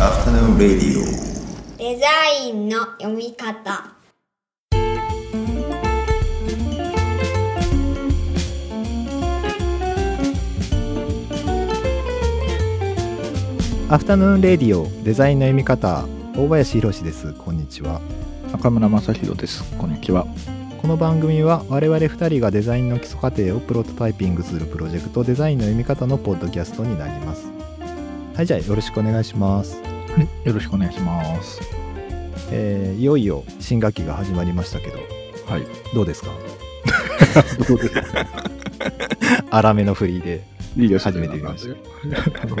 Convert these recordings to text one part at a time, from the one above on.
Afternoon Radio. デザインの読み方アフタヌーンレディオデザインの読み方大林博ですこんにちは中村正弘です。こんにちは。この番組は我々2人がデザインの基礎過程をプロトタイピングするプロジェクトデザインの読み方のポッドキャストになりますはいじゃあよろしくお願いします、よろしくお願いします。えーいよいよ新学期が始まりましたけどはい。どうですか？どうですか？粗めの振りでいいですね初めて見ましたあの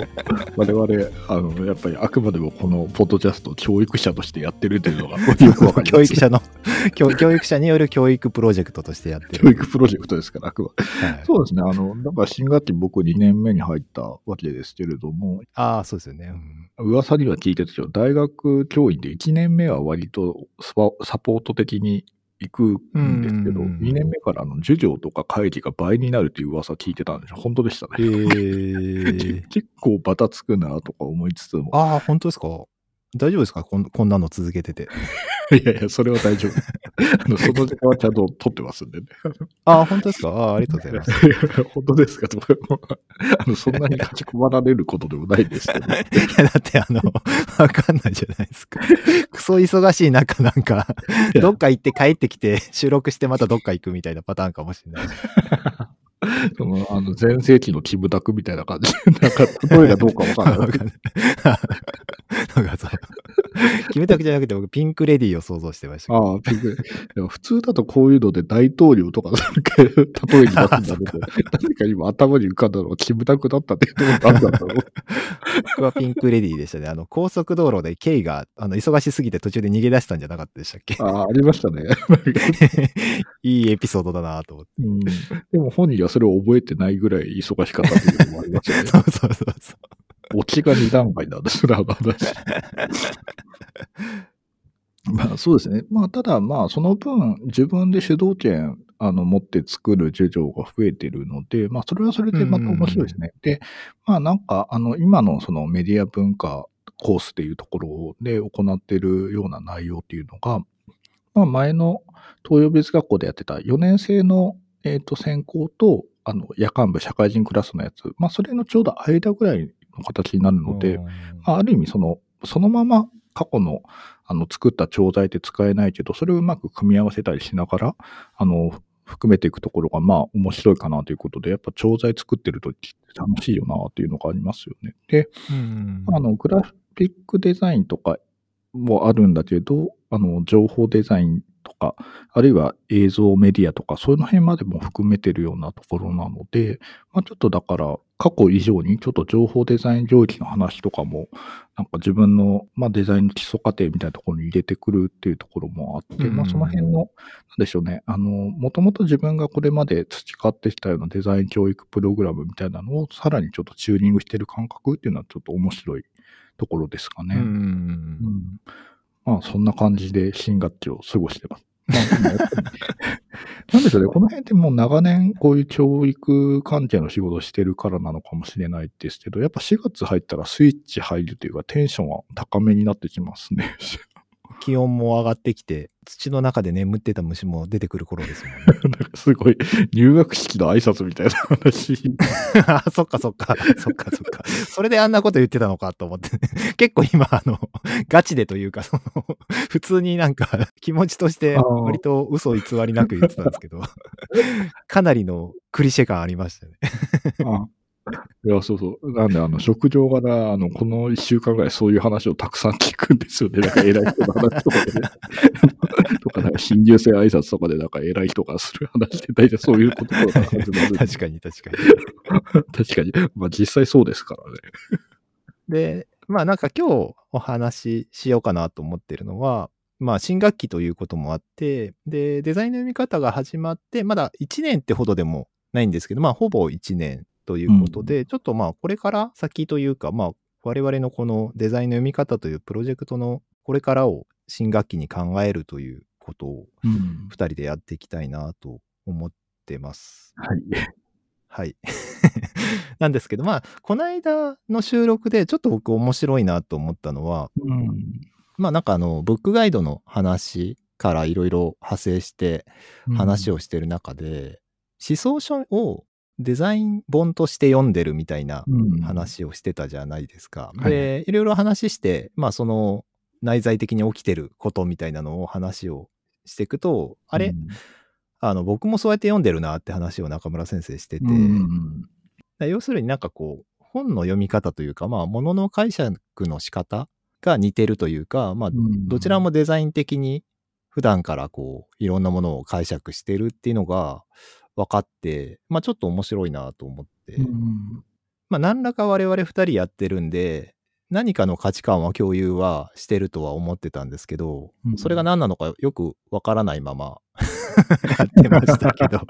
我々、あの、やっぱりあくまでもこのポッドキャストを教育者としてやってるというのがよくわかります。教育者の 教教育者による教育プロジェクトとしてやってる。教育プロジェクトですから、あくまで。はい。そうですね。あの、だから新学期僕2年目に入ったわけですけれども、ああそうですよね、うん。噂には聞いてたけど、大学教員で1年目は割とサポート的に行くんですけど、うん2年目からあの授業とか会議が倍になるという噂聞いてたんですよ。本当でしたね。えー、結構バタつくなとか思いつつも。ああ本当ですか？大丈夫ですか？こんこんなの続けてて いやいや、それは大丈夫。あのその時間はちゃんと取ってますんでね。ああ本当ですか？ああありがとうございますいや 本当ですか？とかあのそんなに書き込まられることでもないですけど。いや、だってあの、わかんないじゃないですか。クソ忙しい中なんか、どっか行って帰ってきて、収録してまたどっか行くみたいなパターンかもしれない。そのあの前世紀のキムタクみたいな感じ。なんか、例えがどうかわからない。わかんない なんかさ、決めたくじゃなくて僕、ピンクレディーを想像してました。ああ、ピンクでも普通だとこういうので大統領とかなんか例えに出すんだけど、何か今頭に浮かんだのはキムタクだったっていうのが何なんだろう。僕はピンクレディーでしたね。あの、高速道路でケイが、あの、忙しすぎて途中で逃げ出したんじゃなかったでしたっけ？ああ、ありましたね。いいエピソードだなと思って。うん、でも本人はそれを覚えてないぐらい忙しかったっていうのもありますよね。そうそうそうそう。オチが2段階なんですね、あの話。まあそうですね。まあただまあその分自分で主導権あの持って作る授業が増えてるので、まあそれはそれでまた面白いですね。で、まあなんかあの今のそのメディア文化コースっていうところで行ってるような内容っていうのが、まあ前の東洋別学校でやってた4年生の、えー、と専攻とあの夜間部社会人クラスのやつ、まあそれのちょうど間ぐらいの形になるので、うんまあ、ある意味その、そのまま過去のあの作った教材って使えないけど、それをうまく組み合わせたりしながら、あの、含めていくところが、まあ、面白いかなということで、やっぱ教材作ってると楽しいよなっていうのがありますよね。で、うんあの、グラフィックデザインとかもあるんだけど、あの、情報デザインとか、あるいは映像メディアとか、その辺までも含めてるようなところなので、まあちょっとだから、過去以上にちょっと情報デザイン領域の話とかも、なんか自分の、まあ、デザインの基礎過程みたいなところに入れてくるっていうところもあって、うんまあその辺の、なんでしょうね、あの、もともと自分がこれまで培ってきたようなデザイン教育プログラムみたいなのをさらにちょっとチューニングしてる感覚っていうのはちょっと面白いところですかね。うんうんまあ、そんな感じで新学期を過ごしてます。なんでしょうね、この辺ってもう長年こういう教育関係の仕事をしてるからなのかもしれないですけど、やっぱ4月入ったらスイッチ入るというかテンションは高めになってきますね。気温も上がってきて、土の中で眠ってた虫も出てくる頃ですもんね。なんかすごい入学式の挨拶みたいな話。あ、そっかそっか、そっかそっか。それであんなこと言ってたのかと思って、結構今、あの、ガチでというか、その、普通になんか気持ちとして割と嘘偽りなく言ってたんですけど、かなりのクリシェ感ありましたね。あいや、そうそう。なんで、あの、職場柄、あの、この一週間ぐらいそういう話をたくさん聞くんですよね。なんか偉い人の話とかでね。とか、なんか新入生挨拶とかで、なんか偉い人がする話で、大体そういうことから始まる。確かに確かに。確かに。まあ実際そうですからね。で、まあなんか今日お話ししようかなと思ってるのは、まあ新学期ということもあって、で、デザインの読み方が始まって、まだ1年ってほどでもないんですけど、まあほぼ1年ということで、ちょっとまあこれから先というか、まあ我々のこのデザインの読み方というプロジェクトのこれからを新学期に考えるということをうん2。人でやっていきたいなと思ってます。はい。はい。なんですけど、まあ、この間の収録でちょっと僕面白いなと思ったのは、うん。まあなんかあの、ブックガイドの話からいろいろ派生して話をしてる中で、思想書をデザイン本として読んでるみたいなうん。話をしてたじゃないですか。はいで、いろいろ話して、まあその内在的に起きてることみたいなのを話をしていくと、あれ、うん。あの僕もそうやって読んでるなって話を中村先生してて、うんだ要するになんかこう、本の読み方というか、まあ、ものの解釈の仕方が似てるというか、まあ、うん。どちらもデザイン的に普段からこう、いろんなものを解釈してるっていうのが分かって、まあ、ちょっと面白いなと思って、うんまあ、何らか我々二人やってるんで、何かの価値観は共有はしてるとは思ってたんですけど、うんそれが何なのかよくわからないまま やってましたけど、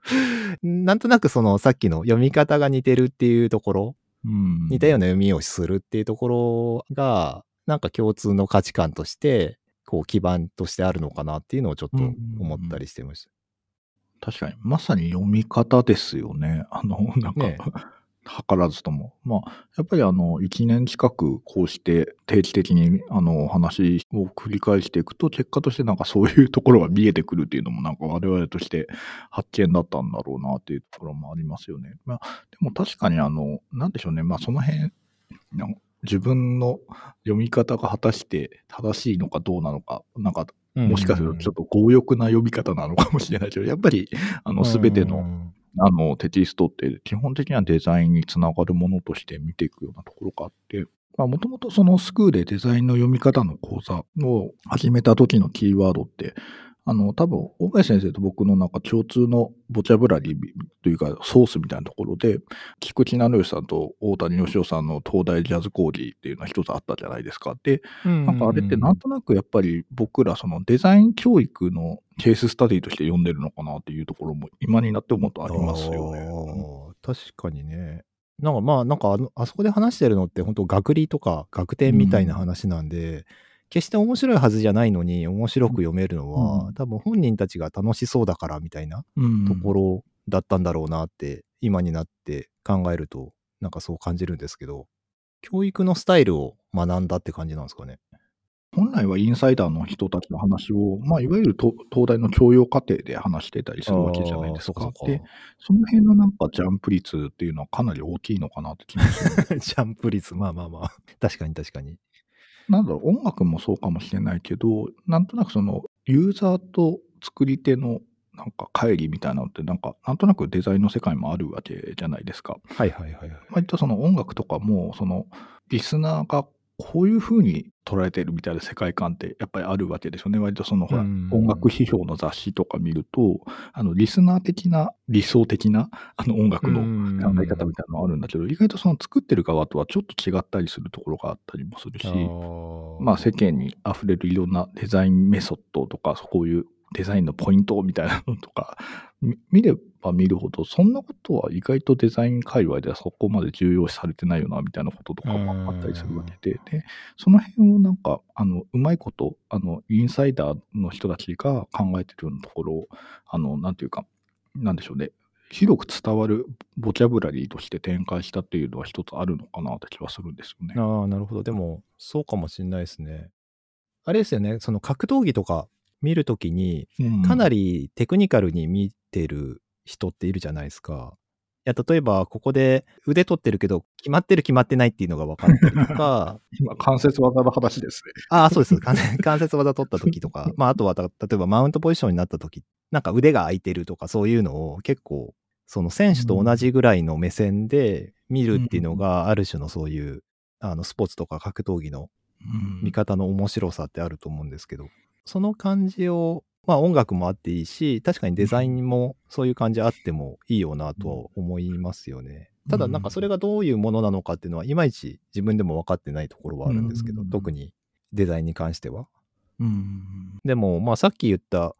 なんとなくそのさっきの読み方が似てるっていうところ、うん。似たような読みをするっていうところが、なんか共通の価値観として、こう基盤としてあるのかなっていうのをちょっと思ったりしてました。確かに、まさに読み方ですよね。あの、なんか、ね 図らずとも。まあ、やっぱりあの、1年近くこうして定期的にあの、お話を繰り返していくと、結果としてなんかそういうところが見えてくるっていうのもなんか我々として発見だったんだろうなっていうところもありますよね。まあ、でも確かにあの、なんでしょうね。まあ、その辺、自分の読み方が果たして正しいのかどうなのか、なんかもしかするとちょっと強欲な読み方なのかもしれないけど、やっぱり、あの、すべての、うん。あの、テキストって基本的にはデザインにつながるものとして見ていくようなところがあって、まあ、もともとそのスクールでデザインの読み方の講座を始めた時のキーワードって、あの、多分、大林先生と僕のなんか共通のボキャブラリーというか、ソースみたいなところで、菊池成吉さんと大谷義雄さんの東大ジャズ講義っていうのは一つあったじゃないですか。で、なんかあれってなんとなくやっぱり僕らそのデザイン教育のケーススタディとして読んでるのかなっていうところも今になって思うとありますよね。確かにね。なんかまあ、なんかあのあそこで話してるのって本当学理とか学点みたいな話なんで、決して面白いはずじゃないのに面白く読めるのは、うん多分本人たちが楽しそうだからみたいなうんところだったんだろうなって、今になって考えると、なんかそう感じるんですけど、教育のスタイルを学んだって感じなんですかね。本来はインサイダーの人たちの話を、まあ、いわゆると東大の教養課程で話してたりするわけじゃないですか。そで、その辺のなんかジャンプ率っていうのはかなり大きいのかなって気がする。ジャンプ率、まあまあまあ。確かに確かに。なんだろう、音楽もそうかもしれないけど、なんとなくその、ユーザーと作り手のなんか乖離みたいなのって、なんか、なんとなくデザインの世界もあるわけじゃないですか。はいはいはいはい。割とその音楽とかも、その、リスナーがこういう風に捉えてるみたいな世界観ってやっぱりあるわけですよね。割とその、ほら、うん。音楽批評の雑誌とか見ると、あの、リスナー的な、理想的な、あの、音楽の考え方みたいなのあるんだけど、意外とその作ってる側とはちょっと違ったりするところがあったりもするし、まあ世間に溢れるいろんなデザインメソッドとか、そういうデザインのポイントみたいなのとか、み見れば見るほど、そんなことは意外とデザイン界隈ではそこまで重要視されてないよな、みたいなこととかもあったりするわけで、で、その辺をなんか、あの、うまいこと、あの、インサイダーの人たちが考えてるようなところを、あの、なんていうか、なんでしょうね、広く伝わるボキャブラリーとして展開したっていうのは一つあるのかなって気はするんですよね。ああ、なるほど。でも、そうかもしれないですね。あれですよね、その格闘技とか見るときに、かなり、りテクニカルに見てる人っているじゃないですか。いや、例えば、ここで腕取ってるけど、決まってる決まってないっていうのが分かったりとか、今、関節技の話ですね。ああ、そうです。関節 関節技取った時とか、まあ、あとはた、例えばマウントポジションになった時、なんか腕が空いてるとか、そういうのを結構、その選手と同じぐらいの目線で見るっていうのが、ある種のそういう、あの、スポーツとか格闘技のうん見方の面白さってあると思うんですけど、その感じを、まあ音楽もあっていいし、確かにデザインもそういう感じあってもいいよなとは思いますよね。ただなんかそれがどういうものなのかっていうのは、いまいち自分でも分かってないところはあるんですけど、うん特にデザインに関しては。うんでも、まあさっき言った、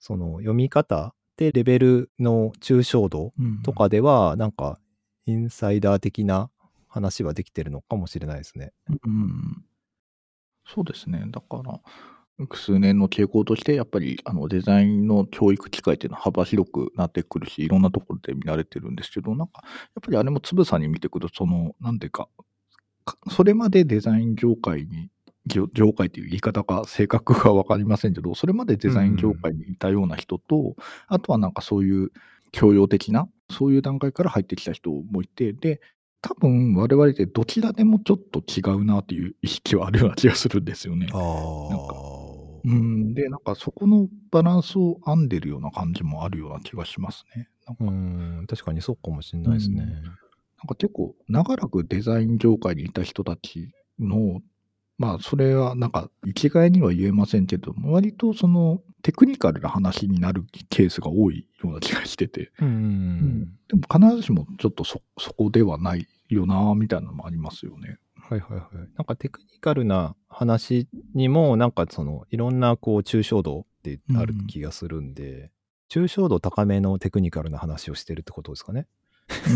その読み方でレベルの抽象度とかでは、なんかインサイダー的な話はできてるのかもしれないですね。うんそうですね。だから、数年の傾向として、やっぱりあのデザインの教育機会っていうのは幅広くなってくるし、いろんなところで見られてるんですけど、なんか、やっぱりあれもつぶさに見てくると、その、なんていうか、かそれまでデザイン業界に、業業界っていう言い方が正確かわかりませんけど、それまでデザイン業界にいたような人と、あとはなんかそういう教養的な、そういう段階から入ってきた人もいて、で、多分我々ってどちらでもちょっと違うなっていう意識はあるような気がするんですよね。あなんかあ。うん、で、なんかそこのバランスを編んでるような感じもあるような気がしますね。なんかうん、確かにそうかもしれないですね。なんか結構長らくデザイン業界にいた人たちの、まあそれはなんか一概には言えませんけども、割とそのテクニカルな話になるケースが多いような気がしてて、うん。でも必ずしもちょっとそそこではないよなみたいなのもありますよね。はいはいはい。なんかテクニカルな話にも、なんかその、いろんなこう、抽象度ってある気がするんで、抽象度高めのテクニカルな話をしてるってことですかね？う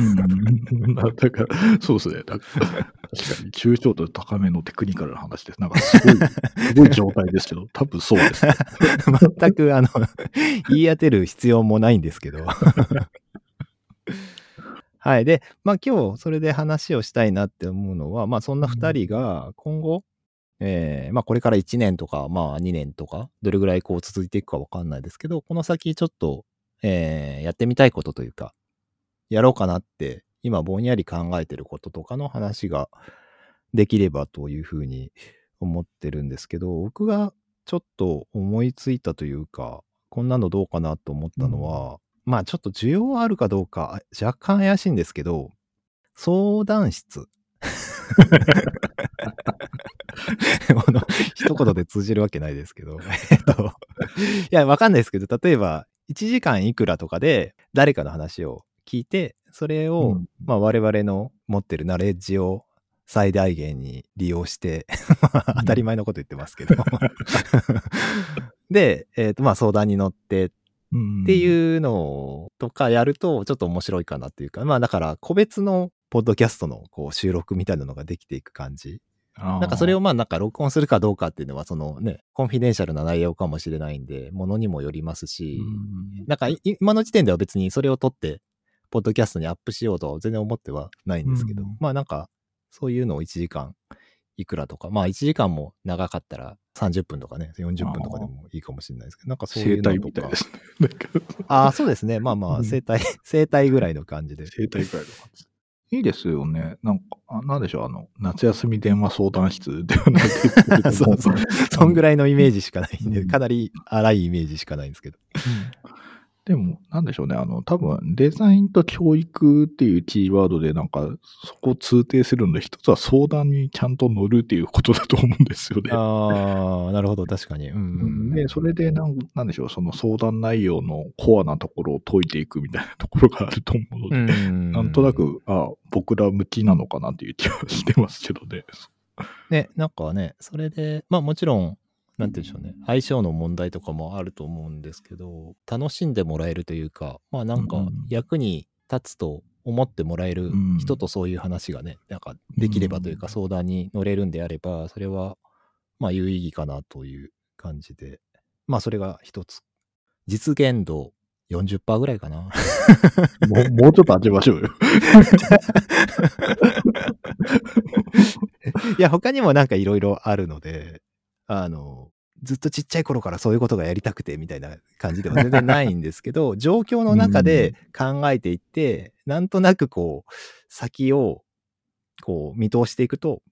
ん、だから、そうですね。確かに、抽象度高めのテクニカルな話です。なんかすごい、すごい状態ですけど、多分そうですね。全く、あの、言い当てる必要もないんですけど。はい。で、まあ今日それで話をしたいなって思うのは、まあそんな二人が今後、えーまあこれから1年とか、まあ2年とか、どれぐらいこう続いていくかわかんないですけど、この先ちょっと、えーやってみたいことというか、やろうかなって、今ぼんやり考えてることとかの話ができればというふうに思ってるんですけど、僕がちょっと思いついたというか、こんなのどうかなと思ったのは、まあちょっと需要あるかどうか若干怪しいんですけど、相談室。この一言で通じるわけないですけど、えっと、いや、わかんないですけど、例えば、1時間いくらとかで誰かの話を聞いて、それを、うんまあ我々の持ってるナレッジを最大限に利用して、ま あ当たり前のこと言ってますけど。で、えっ、と、まあ相談に乗ってっってていうのとかやるとちょっと面白いかなっていうか、まあだから個別のポッドキャストのこう収録みたいなのができていく感じ。ななんかそれをまあなんか録音するかどうかっていうのはそのね、コンフィデンシャルな内容かもしれないんで、ものにもよりますし、なんかい今の時点では別にそれを撮って、ポッドキャストにアップしようとは全然思ってはないんですけど、うんまあなんか、そういうのを1時間いくらとか、まあ1時間も長かったら30分とかね、40分とかでもいいかもしれないですけど、なんかそういう生のとみたいですね。ああ、そうですね。まあまあ、うん生態、生態 ぐらいの感じで。生態ぐらいの感じ。いいですよね。なんか、あなんでしょう、あの、夏休み電話相談室ではないですけれども そうそう。そんぐらいのイメージしかないんで、うんかなり荒いイメージしかないんですけど。でも、なんでしょうね。あの、多分、デザインと教育っていうキーワードで、なんか、そこを通底するので、一つは相談にちゃんと乗るっていうことだと思うんですよね。ああ、なるほど、確かに。うんうんうん。で、それでなん、なんでしょう、その相談内容のコアなところを解いていくみたいなところがあると思うので、うんなんとなく、あ僕ら向きなのかなっていう気はしてますけどね。ね、なんかね、それで、まあもちろん、なんて言うんでしょうね、相性の問題とかもあると思うんですけど、楽しんでもらえるというか、まあなんかうん役に立つと思ってもらえるうん人とそういう話がね、なんかできればというかうん相談に乗れるんであれば、それはまあ有意義かなという感じで、まあそれが一つ。実現度40%ぐらいかな。もう、もうちょっと当てましょうよ。いや、他にもなんかいろいろあるので、あの、ずっとちっちゃい頃からそういうことがやりたくてみたいな感じでは全然ないんですけど、状況の中で考えていって、なんとなくこう、先をこう見通していくと、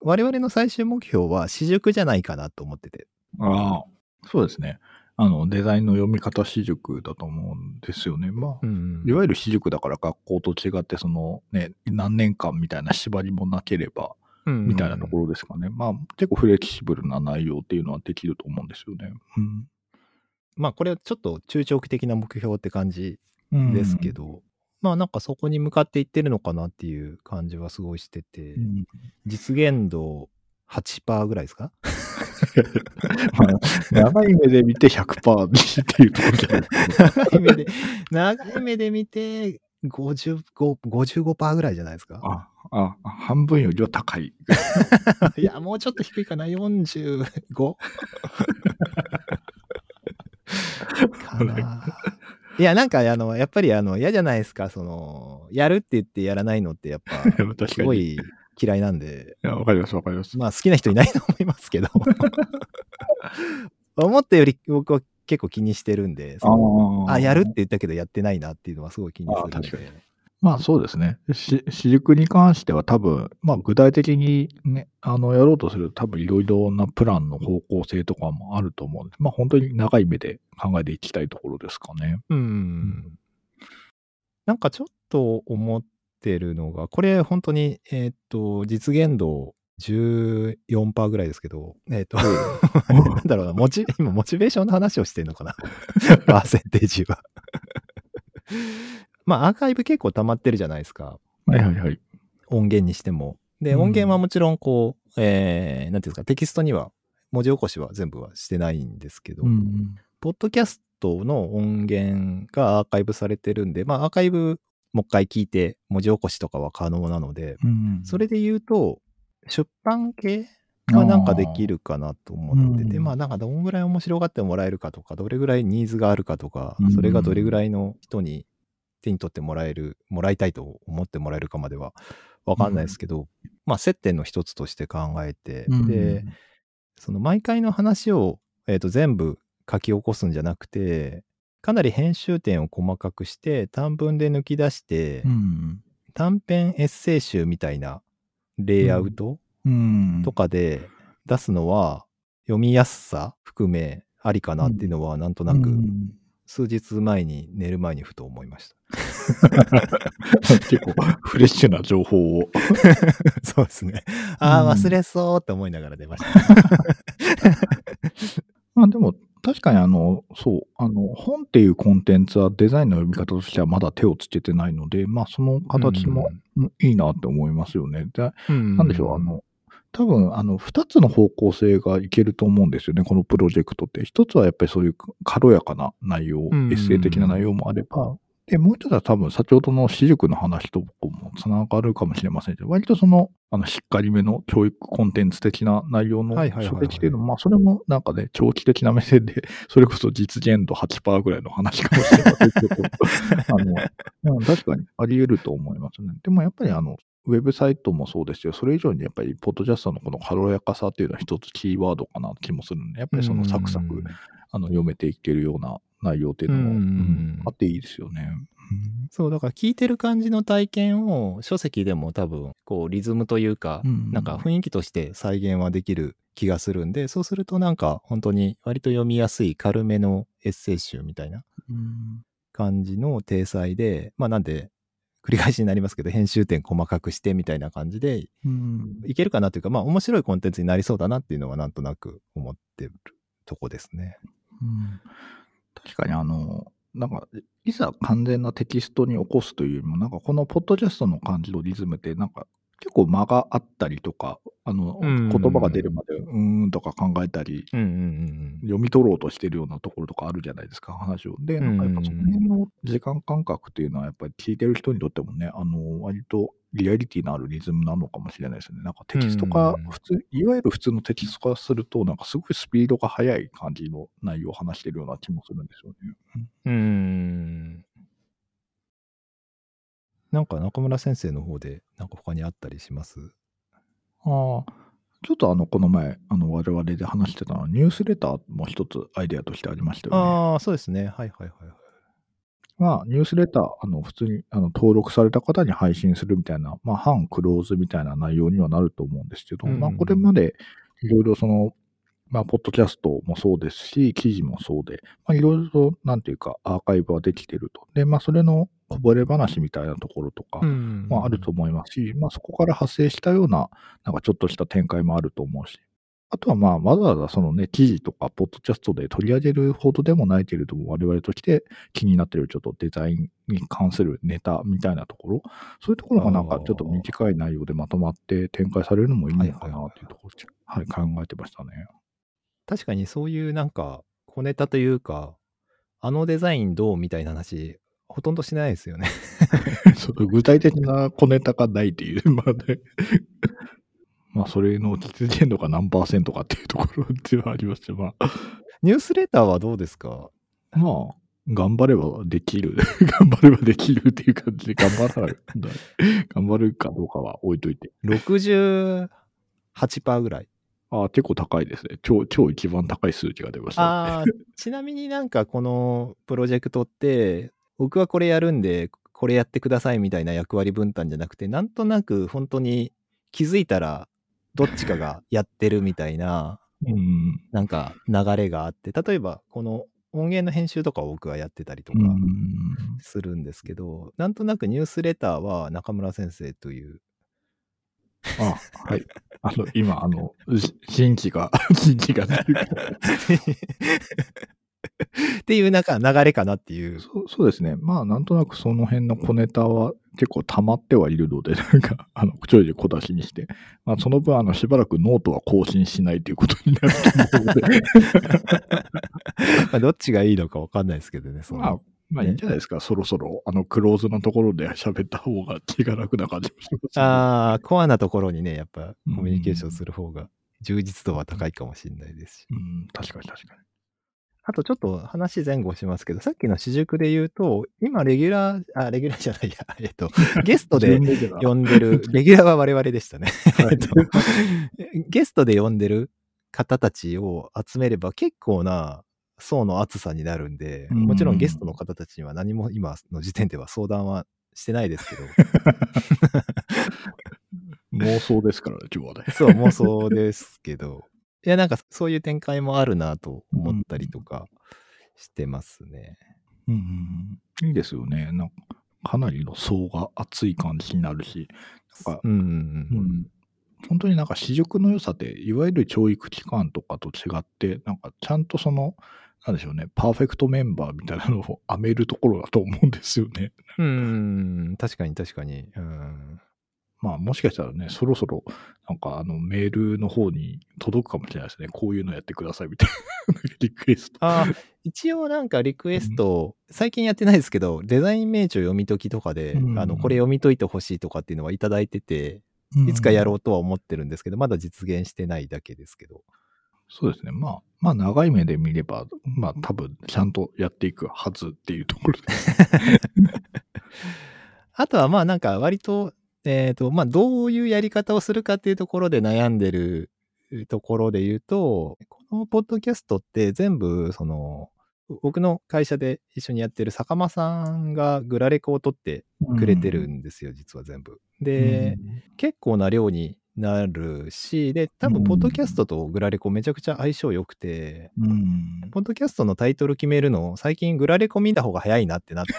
我々の最終目標は私塾じゃないかなと思ってて。ああ、そうですね。あの、デザインの読み方私塾だと思うんですよね。まあ、うんいわゆる私塾だから学校と違って、そのね、何年間みたいな縛りもなければ、みたいなところですかね。まあ、結構フレキシブルな内容っていうのはできると思うんですよね。まあこれはちょっと中長期的な目標って感じうん。ですけど、まあなんかそこに向かっていってるのかなっていう感じはすごいしてて、うん実現度8%ぐらいですか？まあ、長い目で見て100%っていうところじゃないですか。長い目で、長い目で見て55、55%ぐらいじゃないですか？あ、あ、半分よりは高い。いや、もうちょっと低いかな、45? かな。いや、なんか、あの、やっぱり、あの、嫌じゃないですか、その、やるって言ってやらないのって、やっぱ。すごい嫌いなんで、いや、わかります、わかります。まあ、好きな人いないと思いますけど、思ったより僕は結構気にしてるんで、そのああ、やるって言ったけどやってないなっていうのはすごい気にするんで。あ確かまあそうですね。し私塾に関しては多分、まあ具体的にね、あの、やろうとすると多分いろいろなプランの方向性とかもあると思うんで、まあ本当に長い目で考えていきたいところですかね。うん。なんかちょっと思ってるのが、これ本当に、えーっと、実現度14%ぐらいですけど、えーっと、なんだろうな、モチ、今モチベーションの話をしてるのかな？パーセンテージは。まあアーカイブ結構溜まってるじゃないですか。はいはいはい。音源にしても。で、うん音源はもちろんこう、えー、なんていうんですか、テキストには文字起こしは全部はしてないんですけど、うん。ポッドキャストの音源がアーカイブされてるんで、まあアーカイブもう一回聞いて文字起こしとかは可能なので、うんそれで言うと、出版系？はなんかできるかなと思ってて、うん。まあなんかどんぐらい面白がってもらえるかとか、どれぐらいニーズがあるかとかうん、それがどれぐらいの人に手に取ってもらえる、もらいたいと思ってもらえるかまではわかんないですけど、まあ接点の一つとして考えて、うん。で、その毎回の話を、えー、と全部書き起こすんじゃなくて、かなり編集点を細かくして、短文で抜き出して、うん。短編エッセイ集みたいなレイアウトうん。とかで出すのは、読みやすさ含めありかなっていうのは、なんとなくうん数日前に寝る前にふと思いました。結構フレッシュな情報を。そうですね。ああ、うん忘れそうって思いながら出ました。ま あでも、確かにあの、そう、あの、本っていうコンテンツはデザインの読み方としてはまだ手をつけてないので、まあその形もうんいいなって思いますよね。で、うんなんでしょう、あの、多分、あの、二つの方向性がいけると思うんですよね、このプロジェクトって。一つはやっぱりそういう軽やかな内容、うんエッセイ的な内容もあれば、で、もう一つは多分、先ほどの私塾の話ともつながるかもしれませんけど、割とその、あの、しっかりめの教育コンテンツ的な内容の書籍っていうのも、まあ、それもなんかね、長期的な目線で、それこそ実現度8%ぐらいの話かもしれませんけど、あの、うん確かにあり得ると思いますね。でもやっぱりあの、ウェブサイトもそうですよ。それ以上にやっぱり、ポッドキャストのこの軽やかさっていうのは一つキーワードかな気もするんで、やっぱりそのサクサク、あの読めていけるような内容っていうのも、あっていいですよね。そう、だから聞いてる感じの体験を書籍でも多分、こう、リズムというか、うんなんか雰囲気として再現はできる気がするんで、そうするとなんか本当に割と読みやすい軽めのエッセイ集みたいなうん。感じの体裁で、まあなんで、繰り返しになりますけど、編集点細かくしてみたいな感じで、うん。いけるかなというか、まあ面白いコンテンツになりそうだなっていうのはなんとなく思ってるとこですね。うん確かにあの、なんか、いざ完全なテキストに起こすというよりも、なんかこのポッドキャストの感じのリズムって、なんか結構間があったりとか、あの、うん言葉が出るまで、うーんとか考えたり、読み取ろうとしてるようなところとかあるじゃないですか、話を。で、なんかやっぱその辺の時間感覚っていうのは、やっぱり聞いてる人にとってもね、あの、割とリアリティのあるリズムなのかもしれないですね。なんかテキスト化うん、普通、いわゆる普通のテキスト化すると、なんかすごいスピードが速い感じの内容を話してるような気もするんですよね。うん。なんか中村先生の方で、なんか他にあったりします？ああ、ちょっとあの、この前、あの、我々で話してたのは、ニュースレターも一つアイデアとしてありましたよね。ああ、そうですね。はいはいはいはい。まあ、ニュースレター、あの、普通にあの登録された方に配信するみたいな、まあ、反クローズみたいな内容にはなると思うんですけど、うんうんまあ、これまでいろいろその、まあ、ポッドキャストもそうですし、記事もそうで、まあ、いろいろと、なんていうか、アーカイブはできてると。で、まあ、それのこぼれ話みたいなところとか、んまあ、あると思いますし、まあ、そこから発生したような、なんかちょっとした展開もあると思うし、あとはまあ、わざわざそのね、記事とか、ポッドキャストで取り上げるほどでもないけれども、我々として気になっているちょっとデザインに関するネタみたいなところ、そういうところがなんかちょっと短い内容でまとまって展開されるのもいいのかなっていうところで、はい、考えてましたね。確かにそういうなんか小ネタというか、あのデザインどうみたいな話、ほとんどしないですよね。具体的な小ネタがないっていう、まあね。まあ、それの実現度が何パーセントかっていうところではありまして、まあ、ニュースレターはどうですか？まあ、頑張ればできる。頑張ればできるっていう感じで、頑張らない。頑張るかどうかは置いといて。68%ぐらい。ああ、結構高いですね。超、超一番高い数値が出ました、ね。ああ、ちなみになんかこのプロジェクトって、僕はこれやるんで、これやってくださいみたいな役割分担じゃなくて、なんとなく本当に気づいたらどっちかがやってるみたいな、うん。なんか流れがあって、例えばこの音源の編集とかを僕はやってたりとかうん。するんですけど、なんとなくニュースレターは中村先生という、あ、はい。あの、今、あの、し新規が、新規が っていうなんか流れかなっていう。そうですね。まあ、なんとなくその辺の小ネタは結構溜まってはいるので、なんか、あの、ちょいちょい小出しにして、まあ、その分、あの、しばらくノートは更新しないということになると思うので、まあどっちがいいのかわかんないですけどね、そのまあ、まあいいんじゃないですか。そろそろ、あの、クローズのところで喋った方が気が楽な感じもします、ああ、コアなところにね、やっぱうんコミュニケーションする方が充実度は高いかもしれないですし。うん、確かに確かに。あとちょっと話前後しますけど、さっきの私塾で言うと、今レギュラー、あ、レギュラーじゃないや、えっと、ゲストで呼んでる、レギュラーは我々でしたね。えっとゲストで呼んでる方たちを集めれば結構な層の厚さになるんで、うん。もちろんゲストの方たちには何も今の時点では相談はしてないですけど、妄想ですからね、今日はね。そう、妄想ですけど、いや、なんかそういう展開もあるなと思ったりとかしてますね。うんうんうん、いいですよね。なんか、かなりの層が厚い感じになるし、なんか、うんうんううん。ん、本当になんか私塾の良さって、いわゆる教育機関とかと違って、なんかちゃんとその、なんでしょうね、パーフェクトメンバーみたいなのを 編めるところだと思うんですよね。うん、確かに確かに。うんまあもしかしたらね、そろそろなんかあのメールの方に届くかもしれないですね。こういうのやってくださいみたいな リクエスト。あー一応なんかリクエスト、最近やってないですけど、デザイン名著読み解きとかで、うんあの、これ読み解いてほしいとかっていうのはいただいてて、いつかやろうとは思ってるんですけど、まだ実現してないだけですけど。そうですね。まあ、まあ長い目で見れば、まあ多分ちゃんとやっていくはずっていうところです。あ あとはまあなんか割と、えっ、と、まあどういうやり方をするかっていうところで悩んでるところで言うと、このポッドキャストって全部その、僕の会社で一緒にやってる坂間さんがグラレコを取ってくれてるんですよ、実は全部。で、結構な量になるし、で、多分、ポッドキャストとグラレコめちゃくちゃ相性良くて、うん、うんポッドキャストのタイトル決めるの、最近グラレコ見た方が早いなってなって、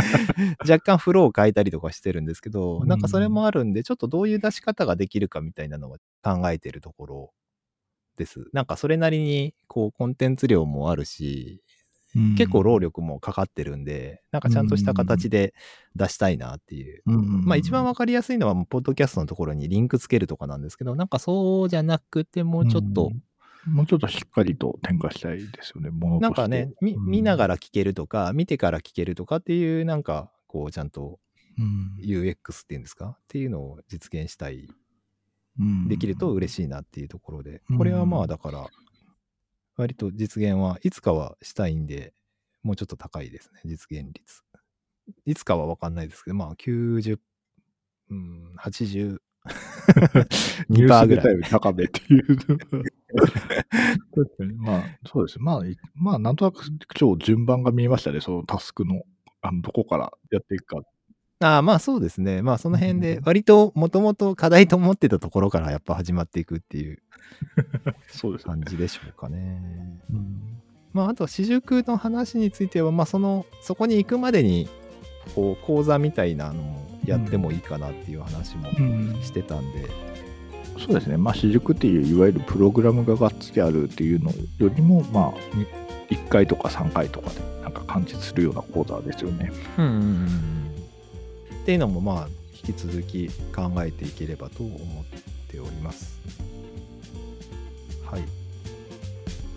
若干フローを変えたりとかしてるんですけど、なんかそれもあるんで、ちょっとどういう出し方ができるかみたいなのを考えてるところです。なんかそれなりに、こう、コンテンツ量もあるし、結構労力もかかってるんで、なんかちゃんとした形で出したいなっていう。うんまあ一番わかりやすいのは、ポッドキャストのところにリンクつけるとかなんですけど、なんかそうじゃなくて、もうちょっと、うん。もうちょっとしっかりと展開したいですよね、ものとして。なんかね、みうん。見ながら聞けるとか、見てから聞けるとかっていう、なんか、こう、ちゃんとうん。UX っていうんですか？っていうのを実現したい、うん。できると嬉しいなっていうところで。うん、これはまあだから、割と実現はいつかはしたいんで、もうちょっと高いですね、実現率。いつかはわかんないですけど、まあ90、うん、80、ニュース2%ぐらい。高めっていう。まあ、そうです。まあ、いまあ、なんとなく超順番が見えましたね、そのタスクの、あの、どこからやっていくか。ああ、まあそうですね。まあその辺でう、ん割ともともと課題と思ってたところからやっぱ始まっていくっていうそうです感じでしょうかね。うんまああと、私塾の話については、まあその、そこに行くまでに、こう、講座みたいなのもやってもいいかなっていう話もうんしてたんで、そうですね。まあ、私塾っていう、いわゆるプログラムががっつりあるっていうのよりも、まあ、に1回とか3回とかで、なんか完結するような講座ですよね。うんうんうんうんっていうのもまあ引き続き考えていければと思っております。はい。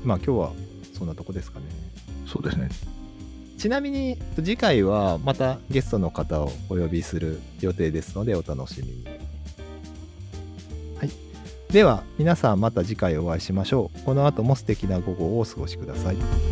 まあ今日はそんなとこですかね。そうですね。ちなみに次回はまたゲストの方をお呼びする予定ですのでお楽しみに。はい。では皆さんまた次回お会いしましょう。この後も素敵な午後をお過ごしください。